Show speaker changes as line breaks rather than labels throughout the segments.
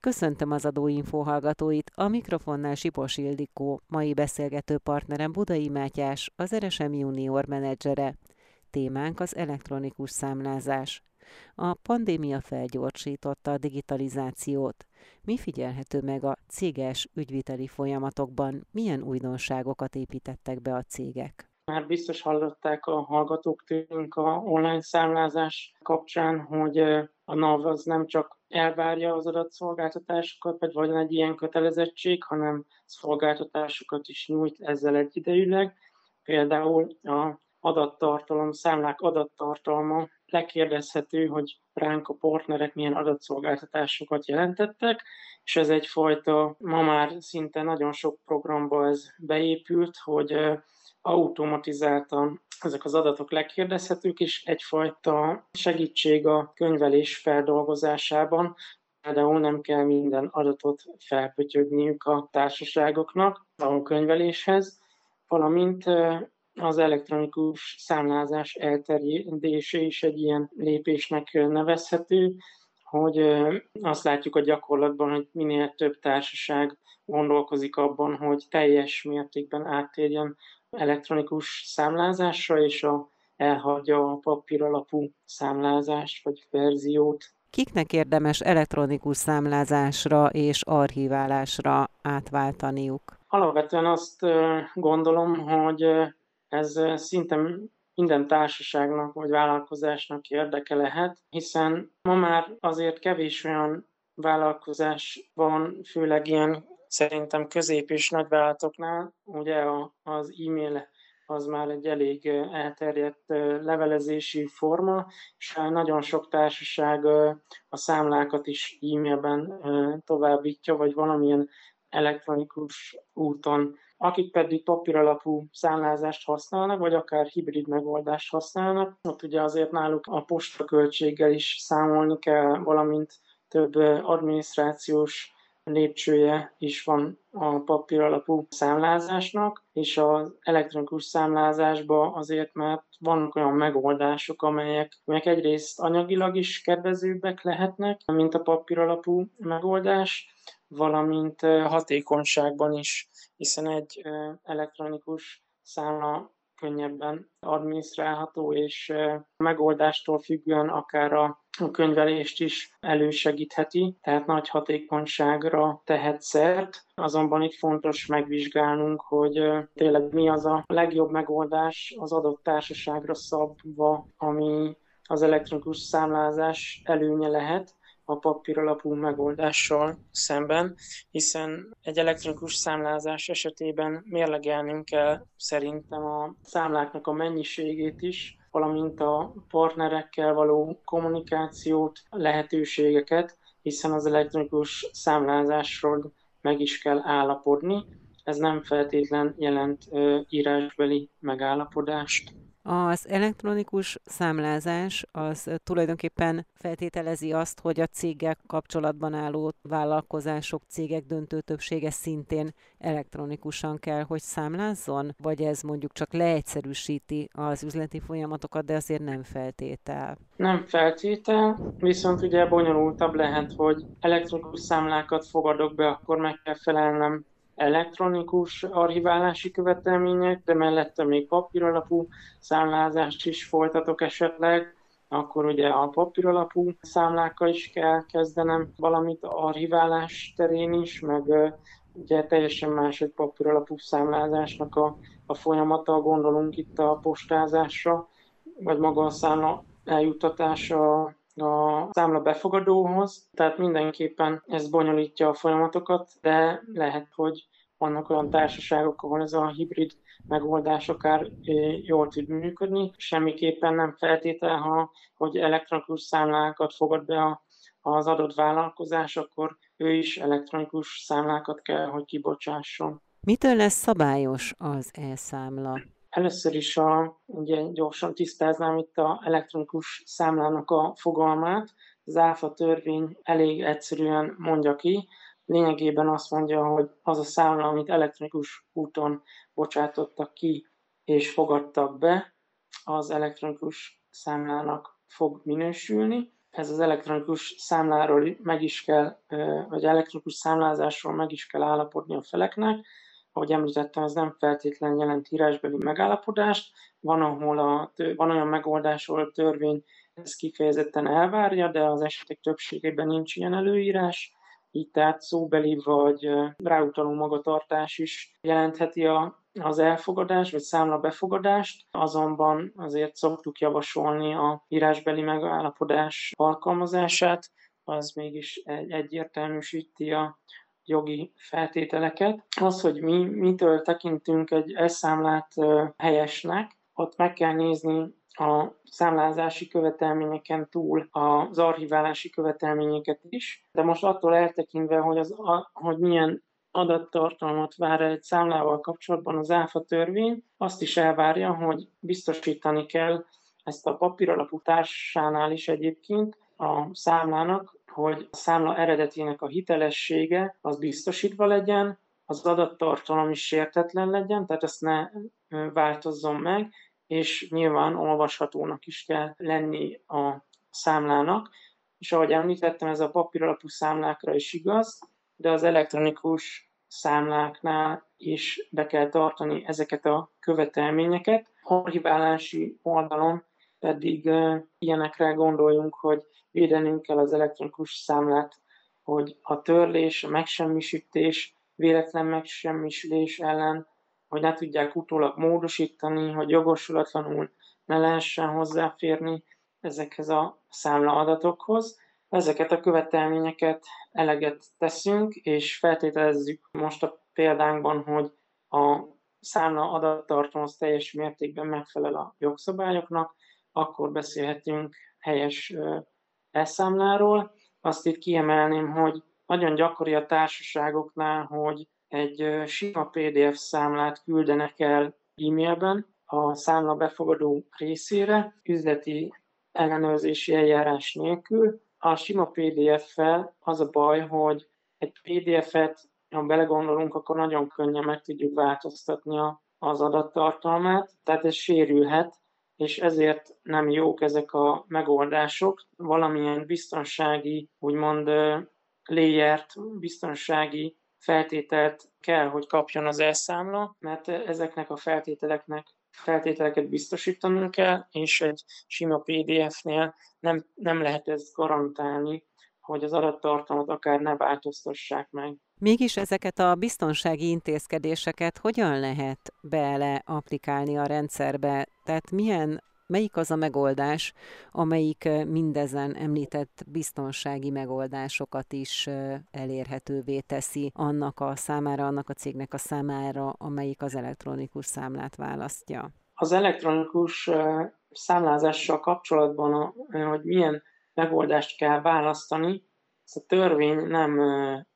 Köszöntöm az adóinfo hallgatóit, a mikrofonnál Sipos Ildikó, mai beszélgető partnerem Budai Mátyás, az RSM Junior menedzsere. Témánk az elektronikus számlázás. A pandémia felgyorsította a digitalizációt. Mi figyelhető meg a céges ügyviteli folyamatokban? Milyen újdonságokat építettek be a cégek?
Már biztos hallották a hallgatók tőlünk a online számlázás kapcsán, hogy a NAV az nem csak elvárja az adatszolgáltatásokat, vagy van egy ilyen kötelezettség, hanem szolgáltatásokat is nyújt ezzel egyidejűleg. Például a adattartalom, számlák adattartalma lekérdezhető, hogy ránk a partnerek milyen adatszolgáltatásokat jelentettek, és ez egyfajta, ma már szinte nagyon sok programba ez beépült, hogy automatizáltan ezek az adatok lekérdezhetők, és egyfajta segítség a könyvelés feldolgozásában. Például nem kell minden adatot felpötyögniük a társaságoknak a könyveléshez, valamint az elektronikus számlázás elterjedése is egy ilyen lépésnek nevezhető, hogy azt látjuk a gyakorlatban, hogy minél több társaság gondolkozik abban, hogy teljes mértékben áttérjen elektronikus számlázásra, és a, elhagyja a papír alapú számlázást vagy verziót.
Kiknek érdemes elektronikus számlázásra és archiválásra átváltaniuk?
Alapvetően azt gondolom, hogy ez szinte minden társaságnak vagy vállalkozásnak érdeke lehet, hiszen ma már azért kevés olyan vállalkozás van, főleg ilyen szerintem közép és nagyvállalatoknál, ugye az e-mail az már egy elég elterjedt levelezési forma, és nagyon sok társaság a számlákat is e-mailben továbbítja, vagy valamilyen elektronikus úton. Akik pedig papíralapú számlázást használnak, vagy akár hibrid megoldást használnak, ott ugye azért náluk a postaköltséggel is számolni kell, valamint több adminisztrációs lépcsője is van a papír alapú számlázásnak, és az elektronikus számlázásban azért, mert vannak olyan megoldások, amelyek, amelyek egyrészt anyagilag is kedvezőbbek lehetnek, mint a papír alapú megoldás, valamint hatékonyságban is hiszen egy elektronikus számla könnyebben adminisztrálható, és megoldástól függően akár a könyvelést is elősegítheti, tehát nagy hatékonyságra tehet szert. Azonban itt fontos megvizsgálnunk, hogy tényleg mi az a legjobb megoldás az adott társaságra szabva, ami az elektronikus számlázás előnye lehet, a papír alapú megoldással szemben, hiszen egy elektronikus számlázás esetében mérlegelnünk kell szerintem a számláknak a mennyiségét is, valamint a partnerekkel való kommunikációt, lehetőségeket, hiszen az elektronikus számlázásról meg is kell állapodni. Ez nem feltétlen jelent írásbeli megállapodást.
Az elektronikus számlázás az tulajdonképpen feltételezi azt, hogy a cégek kapcsolatban álló vállalkozások, cégek döntő többsége szintén elektronikusan kell, hogy számlázzon? Vagy ez mondjuk csak leegyszerűsíti az üzleti folyamatokat, de azért nem feltétel?
Nem feltétel, viszont ugye bonyolultabb lehet, hogy elektronikus számlákat fogadok be, akkor meg kell felelnem elektronikus archiválási követelmények, de mellette még papíralapú számlázást is folytatok esetleg, akkor ugye a papíralapú számlákkal is kell kezdenem valamit archiválás terén is, meg ugye teljesen más egy papíralapú számlázásnak a, a folyamata, gondolunk itt a postázásra, vagy maga a számla eljuttatása a számla befogadóhoz, tehát mindenképpen ez bonyolítja a folyamatokat, de lehet, hogy vannak olyan társaságok, ahol ez a hibrid megoldás akár jól tud működni. Semmiképpen nem feltétel, ha, hogy elektronikus számlákat fogad be a, az adott vállalkozás, akkor ő is elektronikus számlákat kell, hogy kibocsásson.
Mitől lesz szabályos az e-számla?
Először is a, ugye gyorsan tisztáznám itt a elektronikus számlának a fogalmát. Az ÁFA törvény elég egyszerűen mondja ki, lényegében azt mondja, hogy az a számla, amit elektronikus úton bocsátottak ki és fogadtak be, az elektronikus számlának fog minősülni. ez az elektronikus számláról meg is kell, vagy elektronikus számlázásról meg is kell állapodni a feleknek. Ahogy említettem, ez nem feltétlenül jelent írásbeli megállapodást. Van, ahol a, van olyan megoldás, ahol a törvény ezt kifejezetten elvárja, de az esetek többségében nincs ilyen előírás. Így tehát szóbeli vagy ráutaló magatartás is jelentheti a az elfogadást, vagy számla befogadást, azonban azért szoktuk javasolni a írásbeli megállapodás alkalmazását, az mégis egy, egyértelműsíti a jogi feltételeket. Az, hogy mi mitől tekintünk egy elszámlát helyesnek, ott meg kell nézni a számlázási követelményeken túl az archiválási követelményeket is, de most attól eltekintve, hogy, az, hogy milyen adattartalmat vár egy számlával kapcsolatban az ÁFA törvény, azt is elvárja, hogy biztosítani kell ezt a papíralapú társánál is egyébként a számlának, hogy a számla eredetének a hitelessége az biztosítva legyen, az adattartalom is sértetlen legyen, tehát ezt ne változzon meg, és nyilván olvashatónak is kell lenni a számlának. És ahogy említettem, ez a papíralapú számlákra is igaz, de az elektronikus számláknál is be kell tartani ezeket a követelményeket. Archiválási oldalon pedig ilyenekre gondoljunk, hogy védenünk kell az elektronikus számlát, hogy a törlés, a megsemmisítés, véletlen megsemmisülés ellen, hogy ne tudják utólag módosítani, hogy jogosulatlanul ne lehessen hozzáférni ezekhez a számla adatokhoz. Ezeket a követelményeket eleget teszünk, és feltételezzük most a példánkban, hogy a számla adattartalom az teljes mértékben megfelel a jogszabályoknak, akkor beszélhetünk helyes elszámláról. Azt itt kiemelném, hogy nagyon gyakori a társaságoknál, hogy egy sima PDF számlát küldenek el e-mailben a számla befogadó részére, üzleti ellenőrzési eljárás nélkül, a sima PDF-fel az a baj, hogy egy PDF-et, ha belegondolunk, akkor nagyon könnyen meg tudjuk változtatni az adattartalmát, tehát ez sérülhet, és ezért nem jók ezek a megoldások. Valamilyen biztonsági, úgymond léjert, biztonsági feltételt kell, hogy kapjon az elszámla, mert ezeknek a feltételeknek feltételeket biztosítanunk kell, és egy sima PDF-nél nem, nem lehet ezt garantálni, hogy az adattartalmat akár ne változtassák meg.
Mégis ezeket a biztonsági intézkedéseket hogyan lehet bele applikálni a rendszerbe? Tehát milyen melyik az a megoldás, amelyik mindezen említett biztonsági megoldásokat is elérhetővé teszi annak a számára, annak a cégnek a számára, amelyik az elektronikus számlát választja?
Az elektronikus számlázással kapcsolatban, hogy milyen megoldást kell választani, ez a törvény nem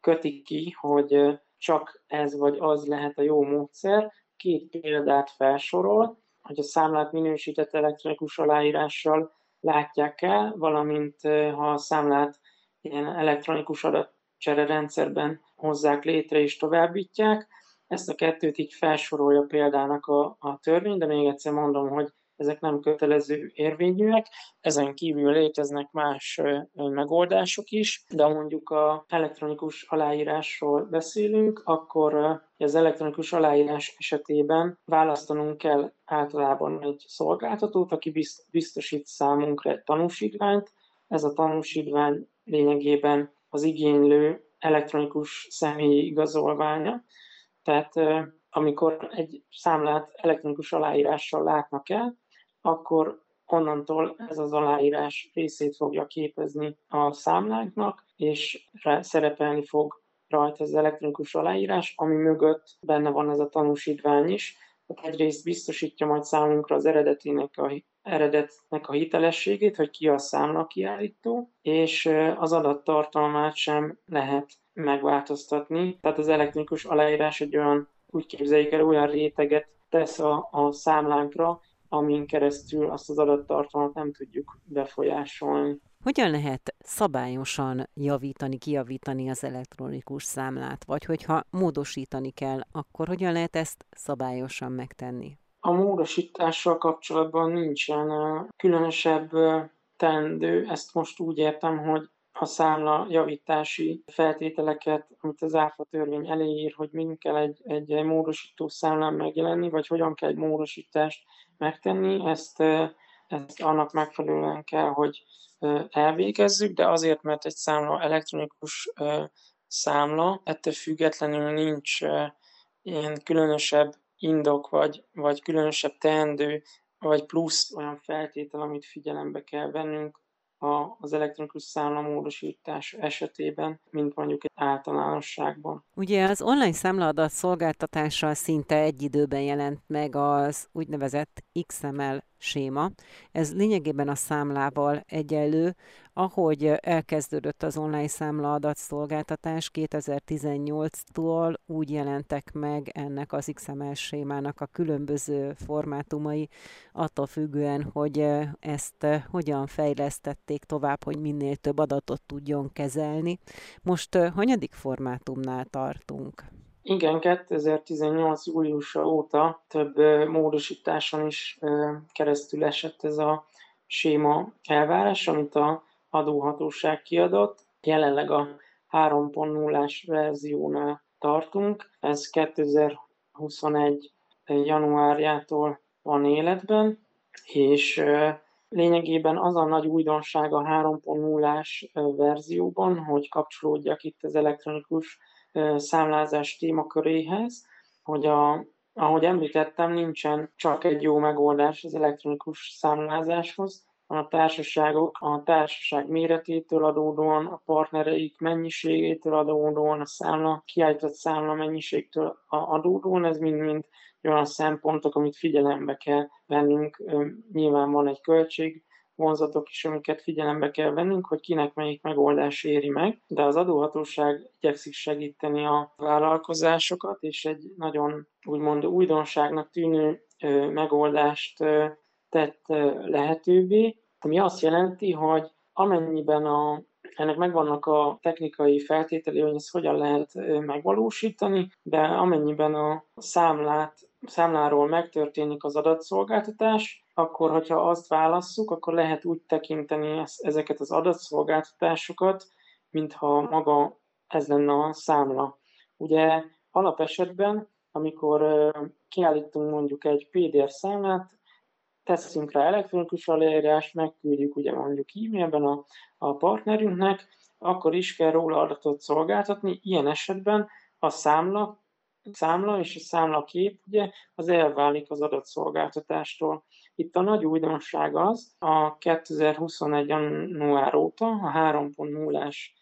kötik ki, hogy csak ez vagy az lehet a jó módszer. Két példát felsorol, hogy a számlát minősített elektronikus aláírással látják el, valamint ha a számlát ilyen elektronikus adatcsere rendszerben hozzák létre és továbbítják. Ezt a kettőt így felsorolja példának a, a törvény, de még egyszer mondom, hogy ezek nem kötelező érvényűek. Ezen kívül léteznek más megoldások is, de mondjuk a elektronikus aláírásról beszélünk, akkor az elektronikus aláírás esetében választanunk kell általában egy szolgáltatót, aki biztosít számunkra egy tanúsítványt. Ez a tanúsítvány lényegében az igénylő elektronikus személyi igazolványa. Tehát amikor egy számlát elektronikus aláírással látnak el, akkor onnantól ez az aláírás részét fogja képezni a számlánknak, és szerepelni fog rajta az elektronikus aláírás, ami mögött benne van ez a tanúsítvány is. Tehát egyrészt biztosítja majd számunkra az eredetének a, eredetnek a hitelességét, hogy ki a számla kiállító, és az adattartalmát sem lehet megváltoztatni. Tehát az elektronikus aláírás egy olyan, úgy képzeljük el, olyan réteget tesz a, a számlánkra, amin keresztül azt az adattartalmat nem tudjuk befolyásolni.
Hogyan lehet szabályosan javítani, kijavítani az elektronikus számlát? Vagy hogyha módosítani kell, akkor hogyan lehet ezt szabályosan megtenni?
A módosítással kapcsolatban nincsen különösebb teendő, ezt most úgy értem, hogy a számla javítási feltételeket, amit az ÁFA törvény eléír, hogy mind kell egy, egy, egy módosító számlán megjelenni, vagy hogyan kell egy módosítást megtenni, ezt, ezt annak megfelelően kell, hogy elvégezzük, de azért, mert egy számla elektronikus számla, ettől függetlenül nincs ilyen különösebb indok, vagy, vagy különösebb teendő, vagy plusz olyan feltétel, amit figyelembe kell vennünk a, az elektronikus számlamódosítás esetében, mint mondjuk egy általánosságban.
Ugye az online számlaadat szolgáltatással szinte egy időben jelent meg az úgynevezett XML séma. Ez lényegében a számlával egyenlő, ahogy elkezdődött az online számla adatszolgáltatás 2018-tól úgy jelentek meg ennek az XML sémának a különböző formátumai, attól függően, hogy ezt hogyan fejlesztették tovább, hogy minél több adatot tudjon kezelni. Most hanyadik formátumnál tartunk?
Igen, 2018. júliusa óta több módosításon is keresztül esett ez a séma elvárás, amit a adóhatóság kiadott. Jelenleg a 3.0-ás verziónál tartunk. Ez 2021. januárjától van életben, és lényegében az a nagy újdonság a 3.0-ás verzióban, hogy kapcsolódjak itt az elektronikus számlázás témaköréhez, hogy a, ahogy említettem, nincsen csak egy jó megoldás az elektronikus számlázáshoz, a társaságok a társaság méretétől adódóan, a partnereik mennyiségétől adódóan, a számla, kiállított számla mennyiségtől adódóan, ez mind-mind olyan szempontok, amit figyelembe kell vennünk. Nyilván van egy költség, vonzatok is, amiket figyelembe kell vennünk, hogy kinek melyik megoldás éri meg, de az adóhatóság igyekszik segíteni a vállalkozásokat, és egy nagyon úgymond újdonságnak tűnő megoldást tett lehetővé, ami azt jelenti, hogy amennyiben a, ennek megvannak a technikai feltételei, hogy ezt hogyan lehet megvalósítani, de amennyiben a számlát, számláról megtörténik az adatszolgáltatás, akkor hogyha azt válasszuk, akkor lehet úgy tekinteni ezeket az adatszolgáltatásokat, mintha maga ez lenne a számla. Ugye alapesetben, amikor kiállítunk mondjuk egy PDF számlát, teszünk rá elektronikus aláírást, megküldjük ugye mondjuk e-mailben a, a partnerünknek, akkor is kell róla adatot szolgáltatni. Ilyen esetben a számla, számla és a számlakép ugye, az elválik az adatszolgáltatástól. Itt a nagy újdonság az, a 2021. január óta a 3.0-ás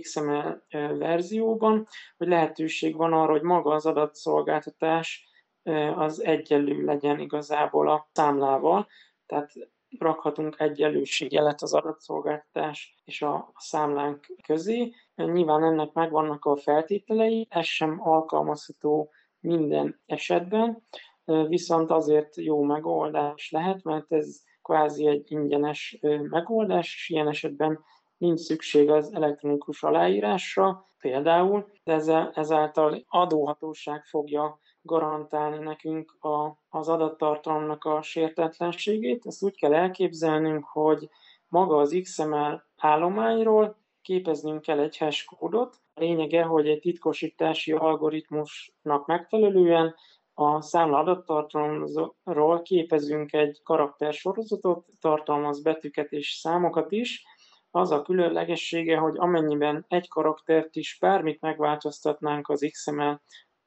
XML verzióban, hogy lehetőség van arra, hogy maga az adatszolgáltatás az egyenlő legyen igazából a számlával, tehát rakhatunk egyenlőségjelet az adatszolgáltatás és a számlánk közé. Nyilván ennek megvannak a feltételei, ez sem alkalmazható minden esetben, viszont azért jó megoldás lehet, mert ez kvázi egy ingyenes megoldás, és ilyen esetben nincs szükség az elektronikus aláírásra például, de ezáltal adóhatóság fogja garantálni nekünk a, az adattartalomnak a sértetlenségét. Ezt úgy kell elképzelnünk, hogy maga az XML állományról képeznünk kell egy hash kódot. A lényege, hogy egy titkosítási algoritmusnak megfelelően a számla adattartalomról képezünk egy karaktersorozatot, tartalmaz betűket és számokat is. Az a különlegessége, hogy amennyiben egy karaktert is bármit megváltoztatnánk az XML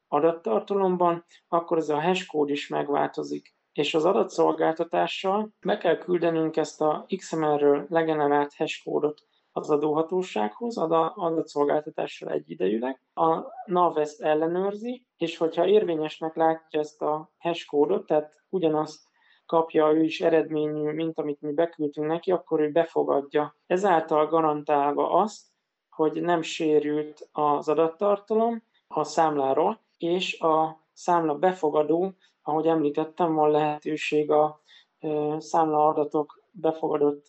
adattartalomban, akkor ez a hash kód is megváltozik. És az adatszolgáltatással be kell küldenünk ezt a XML-ről legenerált hash kódot az adóhatósághoz, az adatszolgáltatással egyidejűleg. A NAV ezt ellenőrzi, és hogyha érvényesnek látja ezt a hash kódot, tehát ugyanazt kapja ő is eredményű, mint amit mi beküldtünk neki, akkor ő befogadja. Ezáltal garantálva azt, hogy nem sérült az adattartalom a számláról, és a számla befogadó, ahogy említettem, van lehetőség a számla adatok befogadott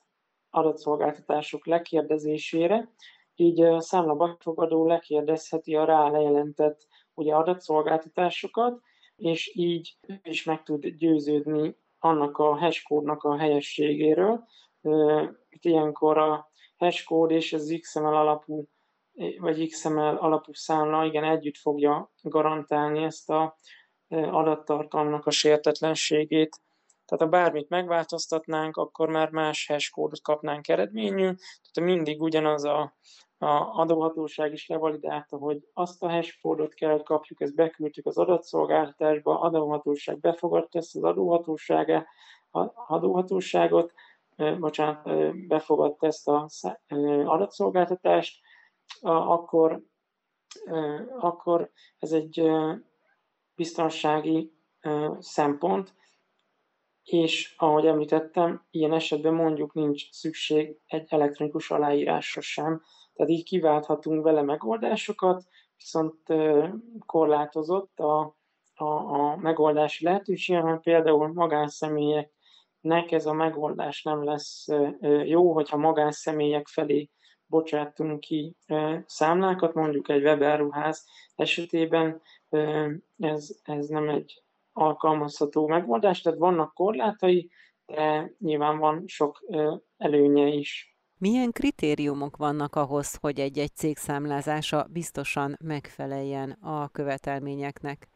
adatszolgáltatások lekérdezésére, így a számla befogadó lekérdezheti a rá lejelentett ugye, adatszolgáltatásokat, és így is meg tud győződni annak a hash kódnak a helyességéről, Itt ilyenkor a hashcode és az XML alapú vagy XML alapú számla igen együtt fogja garantálni ezt a adattartalomnak a sértetlenségét. Tehát ha bármit megváltoztatnánk, akkor már más hashkódot kapnánk eredményül, tehát mindig ugyanaz a, a adóhatóság is levalidálta, hogy azt a hashkódot kell kapjuk, ezt beküldtük az adatszolgáltatásba, adóhatóság befogadta ezt az adóhatósága, adóhatóságot, bocsánat, befogadta ezt az adatszolgáltatást, akkor, akkor ez egy biztonsági szempont, és ahogy említettem, ilyen esetben mondjuk nincs szükség egy elektronikus aláírásra sem, tehát így kiválthatunk vele megoldásokat, viszont korlátozott a, a, a megoldási lehetőség, mert például magánszemélyeknek ez a megoldás nem lesz jó, hogyha magánszemélyek felé bocsátunk ki számlákat, mondjuk egy webáruház esetében ez, ez nem egy alkalmazható megoldás, tehát vannak korlátai, de nyilván van sok előnye is.
Milyen kritériumok vannak ahhoz, hogy egy-egy cég számlázása biztosan megfeleljen a követelményeknek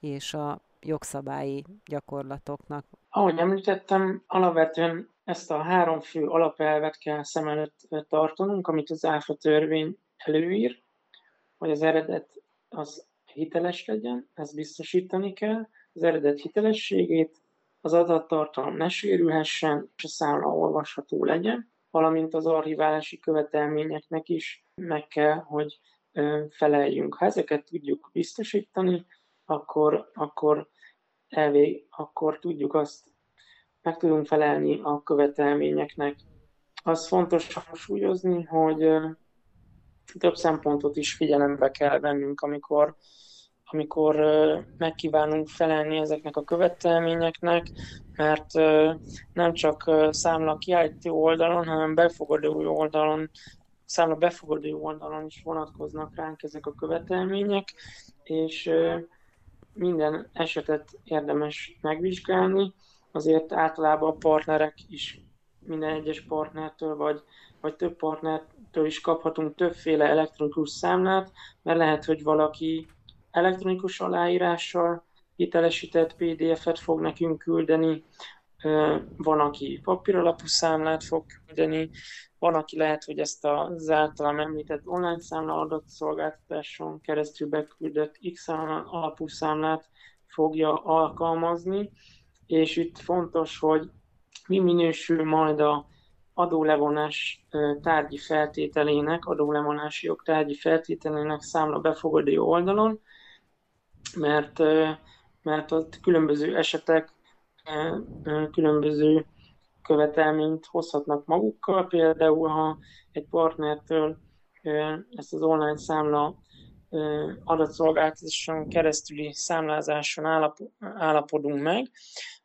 és a jogszabályi gyakorlatoknak?
Ahogy említettem, alapvetően ezt a három fő alapelvet kell szem előtt tartanunk, amit az ÁFA törvény előír, hogy az eredet az hiteles legyen, ezt biztosítani kell, az eredet hitelességét, az adattartalom ne sérülhessen, és a számla olvasható legyen, valamint az archiválási követelményeknek is meg kell, hogy feleljünk. Ha ezeket tudjuk biztosítani, akkor, akkor, elvég, akkor tudjuk azt, meg tudunk felelni a követelményeknek. Az fontos hangsúlyozni, hogy több szempontot is figyelembe kell vennünk, amikor amikor megkívánunk felelni ezeknek a követelményeknek, mert nem csak számla kiállító oldalon, hanem befogadó oldalon, számla befogadó oldalon is vonatkoznak ránk ezek a követelmények, és minden esetet érdemes megvizsgálni, azért általában a partnerek is minden egyes partnertől, vagy, vagy több partnertől is kaphatunk többféle elektronikus számlát, mert lehet, hogy valaki elektronikus aláírással hitelesített PDF-et fog nekünk küldeni, van, aki papíralapú számlát fog küldeni, van, aki lehet, hogy ezt az általam említett online számla adatszolgáltatáson keresztül beküldött X alapú számlát fogja alkalmazni, és itt fontos, hogy mi minősül majd a adólevonás tárgyi feltételének, adólevonási jog tárgyi feltételének számla befogadó oldalon, mert, mert ott különböző esetek különböző követelményt hozhatnak magukkal, például ha egy partnertől ezt az online számla adatszolgáltatáson keresztüli számlázáson állapodunk meg,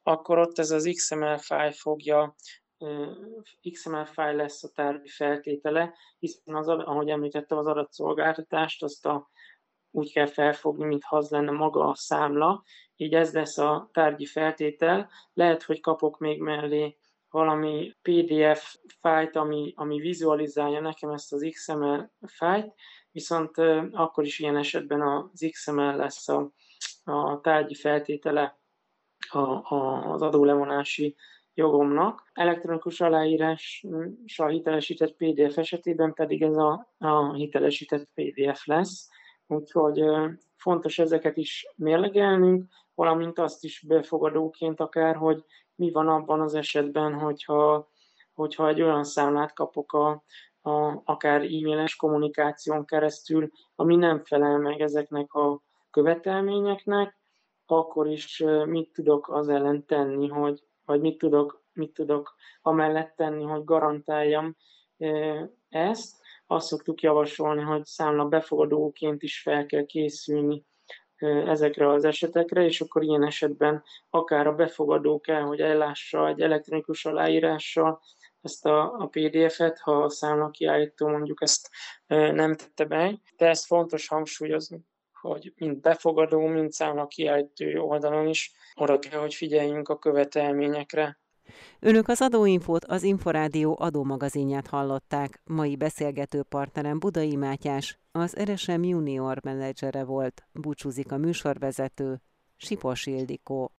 akkor ott ez az XML file fogja XML file lesz a tárgyi feltétele, hiszen az, ahogy említettem, az adatszolgáltatást azt a úgy kell felfogni, mintha az lenne maga a számla, így ez lesz a tárgyi feltétel. Lehet, hogy kapok még mellé valami PDF fájt, ami, ami vizualizálja nekem ezt az XML fájt, viszont akkor is ilyen esetben az XML lesz a, a tárgyi feltétele a, a, az adólevonási jogomnak. Elektronikus aláírással hitelesített PDF esetében pedig ez a, a hitelesített PDF lesz. Úgyhogy fontos ezeket is mérlegelnünk, valamint azt is befogadóként akár, hogy mi van abban az esetben, hogyha, hogyha egy olyan számlát kapok a, a, akár e-mailes kommunikáción keresztül, ami nem felel meg ezeknek a követelményeknek, akkor is mit tudok az ellen tenni, hogy, vagy mit tudok, mit tudok amellett tenni, hogy garantáljam ezt, azt szoktuk javasolni, hogy számla befogadóként is fel kell készülni ezekre az esetekre, és akkor ilyen esetben akár a befogadó kell, hogy ellássa egy elektronikus aláírással ezt a, a PDF-et, ha a számla kiállító mondjuk ezt nem tette be. De ezt fontos hangsúlyozni, hogy mind befogadó, mind számla kiállító oldalon is oda kell, hogy figyeljünk a követelményekre.
Önök az adóinfót az Inforádió adómagazinját hallották. Mai beszélgető partnerem Budai Mátyás, az RSM junior menedzsere volt. Búcsúzik a műsorvezető, Sipos Ildikó.